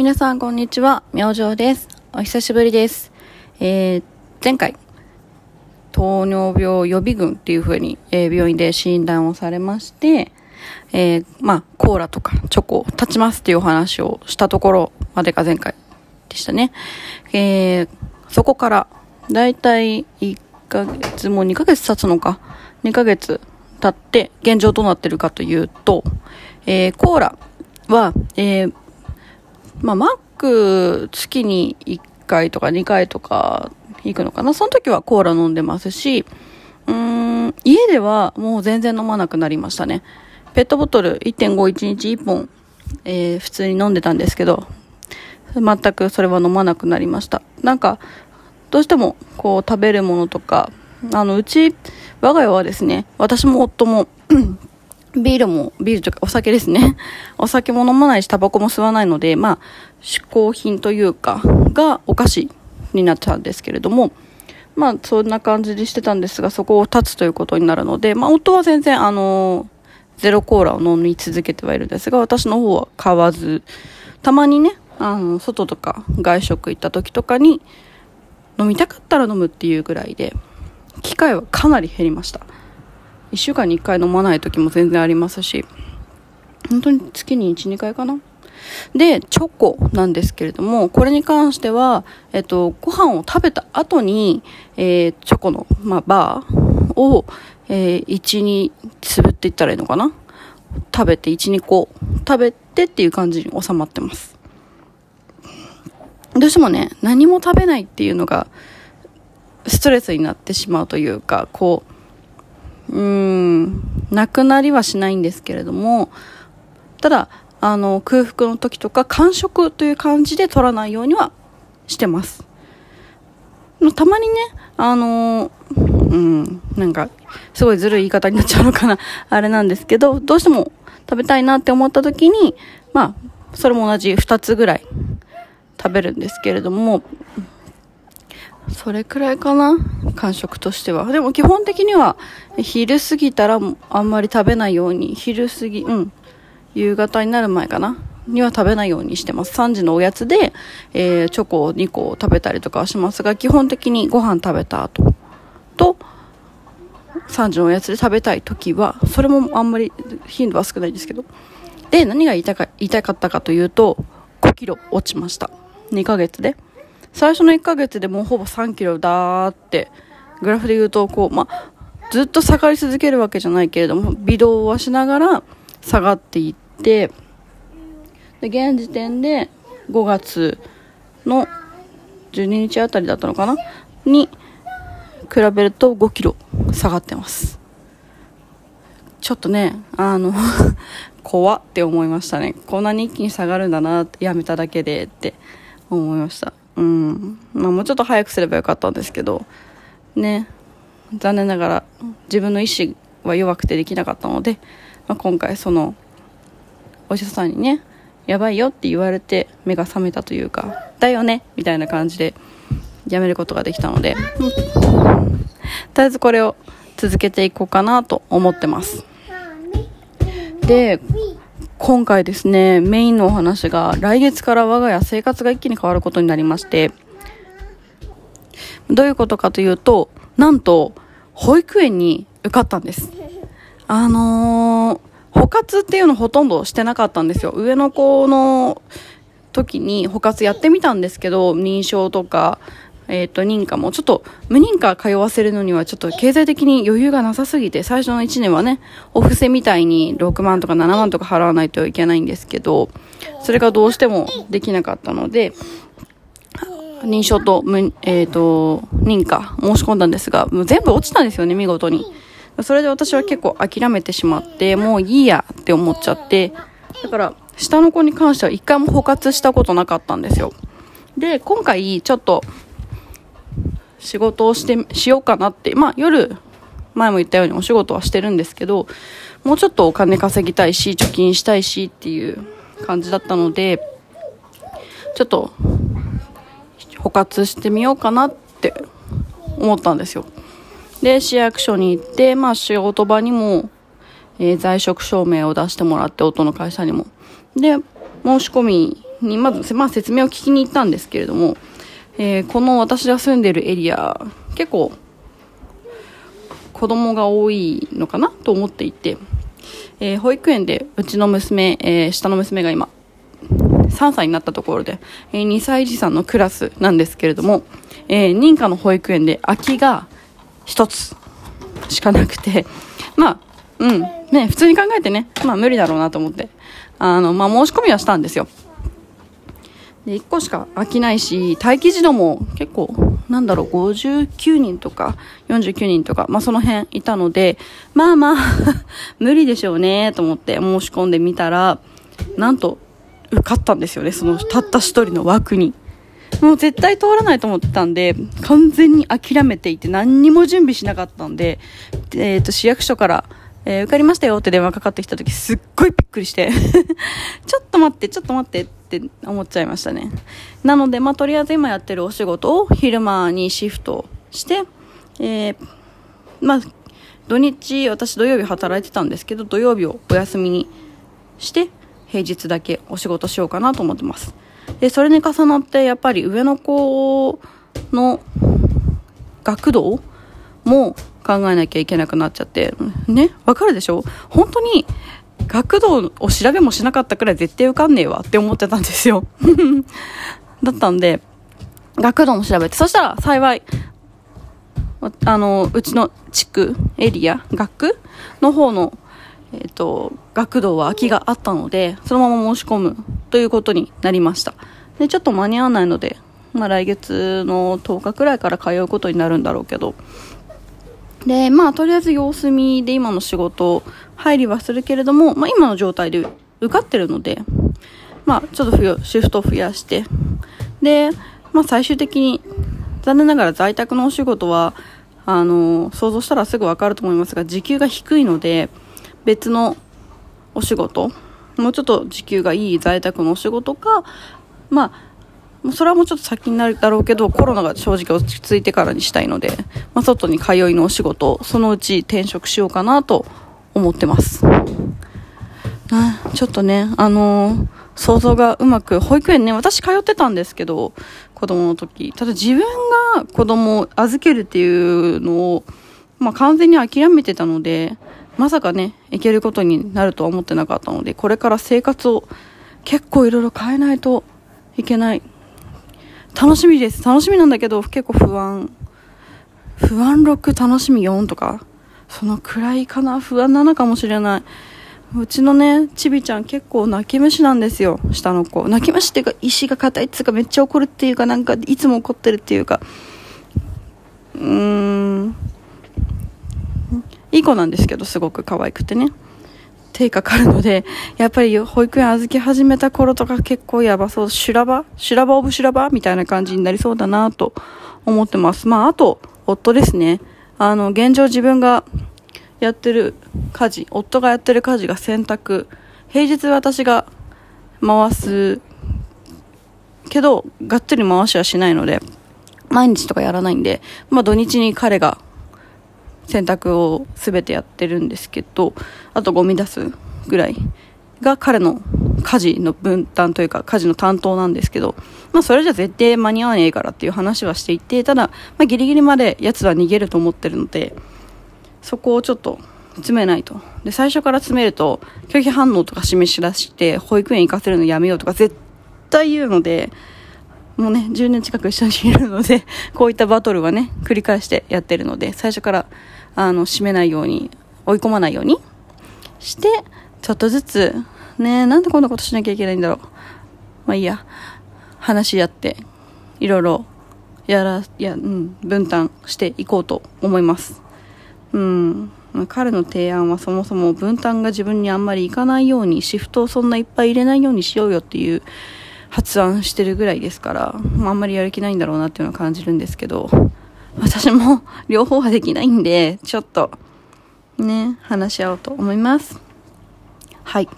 皆さんこんにちは、明星です。お久しぶりです。えー、前回、糖尿病予備軍っていう風に、えー病院で診断をされまして、えーまあ、コーラとかチョコを断ちますっていうお話をしたところまでが前回でしたね。えーそこから、だいたい1ヶ月、もう2ヶ月経つのか、2ヶ月経って現状どうなってるかというと、えーコーラは、えーまあ、マック月に1回とか2回とか行くのかな。その時はコーラ飲んでますし、うーん、家ではもう全然飲まなくなりましたね。ペットボトル1.5、1日1本、えー普通に飲んでたんですけど、全くそれは飲まなくなりました。なんか、どうしてもこう食べるものとか、あの、うち、我が家はですね、私も夫も、ビールも、ビールとかお酒ですね。お酒も飲まないし、タバコも吸わないので、まあ、嗜好品というか、がお菓子になっちゃうんですけれども、まあ、そんな感じでしてたんですが、そこを立つということになるので、まあ、夫は全然、あのゼロコーラを飲み続けてはいるんですが、私の方は買わず、たまにね、あの、外とか外食行った時とかに、飲みたかったら飲むっていうぐらいで、機会はかなり減りました。1週間に1回飲まない時も全然ありますし、本当に月に1、2回かな。で、チョコなんですけれども、これに関しては、えっと、ご飯を食べた後に、えーチョコの、まあ、バーを、えー、1、2粒って言ったらいいのかな食べて、1、2個食べてっていう感じに収まってます。どうしてもね、何も食べないっていうのが、ストレスになってしまうというか、こう、うん、なくなりはしないんですけれども、ただ、あの、空腹の時とか、間食という感じで取らないようにはしてます。たまにね、あの、うん、なんか、すごいずるい言い方になっちゃうのかな、あれなんですけど、どうしても食べたいなって思った時に、まあ、それも同じ2つぐらい食べるんですけれども、それくらいかな。感触としては。でも基本的には、昼過ぎたらあんまり食べないように、昼過ぎ、うん、夕方になる前かな？には食べないようにしてます。3時のおやつで、えーチョコを2個食べたりとかはしますが、基本的にご飯食べた後と、3時のおやつで食べたい時は、それもあんまり頻度は少ないんですけど。で、何が言いたか、言いたかったかというと、5キロ落ちました。2ヶ月で。最初の1ヶ月でもうほぼ3キロだーって、グラフで言うと、こう、まあ、ずっと下がり続けるわけじゃないけれども、微動はしながら下がっていって、で、現時点で5月の12日あたりだったのかな？に比べると5キロ下がってます。ちょっとね、あの、怖って思いましたね。こんなに一気に下がるんだな、やめただけでって思いました。うん。まあもうちょっと早くすればよかったんですけど、ね、残念ながら自分の意志は弱くてできなかったので、まあ、今回その、お医者さんにね、やばいよって言われて目が覚めたというか、だよねみたいな感じでやめることができたので、うんとりあえずこれを続けていこうかなと思ってます。で、今回ですね、メインのお話が来月から我が家生活が一気に変わることになりまして、どういうことかというと、なんと、保育園に受かったんです。あのー、補活っていうのほとんどしてなかったんですよ。上の子の時に補活やってみたんですけど、認証とか、えっ、と、認可も、ちょっと、無認可通わせるのには、ちょっと経済的に余裕がなさすぎて、最初の1年はね、お布施みたいに6万とか7万とか払わないといけないんですけど、それがどうしてもできなかったので、認証と、えっ、と、認可申し込んだんですが、もう全部落ちたんですよね、見事に。それで私は結構諦めてしまって、もういいやって思っちゃって、だから、下の子に関しては一回も補活したことなかったんですよ。で、今回、ちょっと、仕事をして、しようかなって、まあ夜、前も言ったようにお仕事はしてるんですけど、もうちょっとお金稼ぎたいし、貯金したいしっていう感じだったので、ちょっと、補活してみようかなって思ったんですよ。で、市役所に行って、まあ仕事場にも、えー在職証明を出してもらって、夫の会社にも。で、申し込みにまず、まあ、説明を聞きに行ったんですけれども、えー、この私が住んでるエリア結構子供が多いのかなと思っていて、えー、保育園でうちの娘、えー、下の娘が今3歳になったところで、えー、2歳児さんのクラスなんですけれども、えー、認可の保育園で空きが1つしかなくて、まあ、うん、ね、普通に考えてね、まあ無理だろうなと思って、あの、まあ申し込みはしたんですよ。で、1個しか空きないし、待機児童も結構、なんだろう、59人とか、49人とか、まあその辺いたので、まあまあ 無理でしょうね、と思って申し込んでみたら、なんと、受かったんですよね、そのたった一人の枠に。もう絶対通らないと思ってたんで、完全に諦めていて何にも準備しなかったんで、えっ、ー、と、市役所から、えー、受かりましたよって電話かかってきた時すっごいびっくりして ちょっと待って、ちょっと待ってって思っちゃいましたね。なので、まあ、とりあえず今やってるお仕事を昼間にシフトして、えー、まあ、土日、私土曜日働いてたんですけど、土曜日をお休みにして、平日だけお仕事しようかなと思ってます。で、それに重なってやっぱり上の子の学童も考えなきゃいけなくなっちゃって、ね、わかるでしょ？本当に学童を調べもしなかったくらい絶対受かんねえわって思ってたんですよ。だったんで、学童も調べて、そしたら幸い、あの、うちの地区、エリア、学区の方のえっ、ー、と、学童は空きがあったので、そのまま申し込むということになりました。で、ちょっと間に合わないので、まあ来月の10日くらいから通うことになるんだろうけど、で、まあとりあえず様子見で今の仕事入りはするけれども、まあ今の状態で受かってるので、まあちょっとシフトを増やして、で、まあ最終的に残念ながら在宅のお仕事は、あの、想像したらすぐわかると思いますが、時給が低いので、別のお仕事もうちょっと時給がいい在宅のお仕事かまあそれはもうちょっと先になるだろうけどコロナが正直落ち着いてからにしたいので、まあ、外に通いのお仕事そのうち転職しようかなと思ってますちょっとねあのー、想像がうまく保育園ね私通ってたんですけど子供の時ただ自分が子供を預けるっていうのを、まあ、完全に諦めてたのでまさかね、行けることになるとは思ってなかったので、これから生活を結構いろいろ変えないといけない。楽しみです。楽しみなんだけど、結構不安。不安6楽しみ4とか、そのくらいかな、不安なのかもしれない。うちのね、ちびちゃん結構泣き虫なんですよ、下の子。泣き虫っていうか、石が硬いっていうか、めっちゃ怒るっていうか、なんか、いつも怒ってるっていうか、うーん、いい子なんですけど、すごく可愛くてね。手かかるので、やっぱり保育園預け始めた頃とか結構やばそう。修羅場？修羅場？オブ修羅場？みたいな感じになりそうだなと思ってます。まあ、あと、夫ですね。あの、現状自分がやってる家事、夫がやってる家事が洗濯。平日私が回すけど、がっつり回しはしないので、毎日とかやらないんで、まあ土日に彼が洗濯を全てやってるんですけどあとゴミ出すぐらいが彼の家事の分担というか家事の担当なんですけど、まあ、それじゃ絶対間に合わねえからっていう話はしていてただ、まあ、ギリギリまでやつは逃げると思ってるのでそこをちょっと詰めないと。で最初から詰めると拒否反応とか示し出して保育園行かせるのやめようとか絶対言うのでもうね10年近く一緒にいるので こういったバトルはね繰り返してやってるので最初からあの、締めないように、追い込まないようにして、ちょっとずつ、ねなんでこんなことしなきゃいけないんだろう。まあいいや、話し合って、いろいろ、やら、や、うん、分担していこうと思います。うん。彼の提案はそもそも分担が自分にあんまりいかないように、シフトをそんないっぱい入れないようにしようよっていう発案してるぐらいですから、まあ、あんまりやる気ないんだろうなっていうのは感じるんですけど、私も 両方はできないんで、ちょっとね、話し合おうと思います。はい。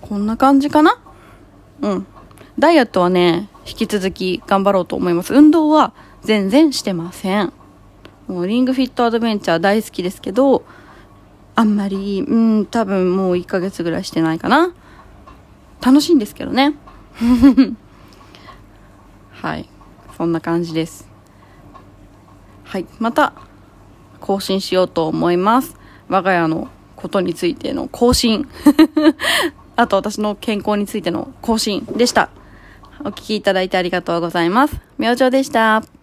こんな感じかな？うん。ダイエットはね、引き続き頑張ろうと思います。運動は全然してません。もうリングフィットアドベンチャー大好きですけど、あんまり、うん、多分もう1ヶ月ぐらいしてないかな。楽しいんですけどね。はい。そんな感じです。はい。また更新しようと思います。我が家のことについての更新。あと私の健康についての更新でした。お聞きいただいてありがとうございます。明星でした。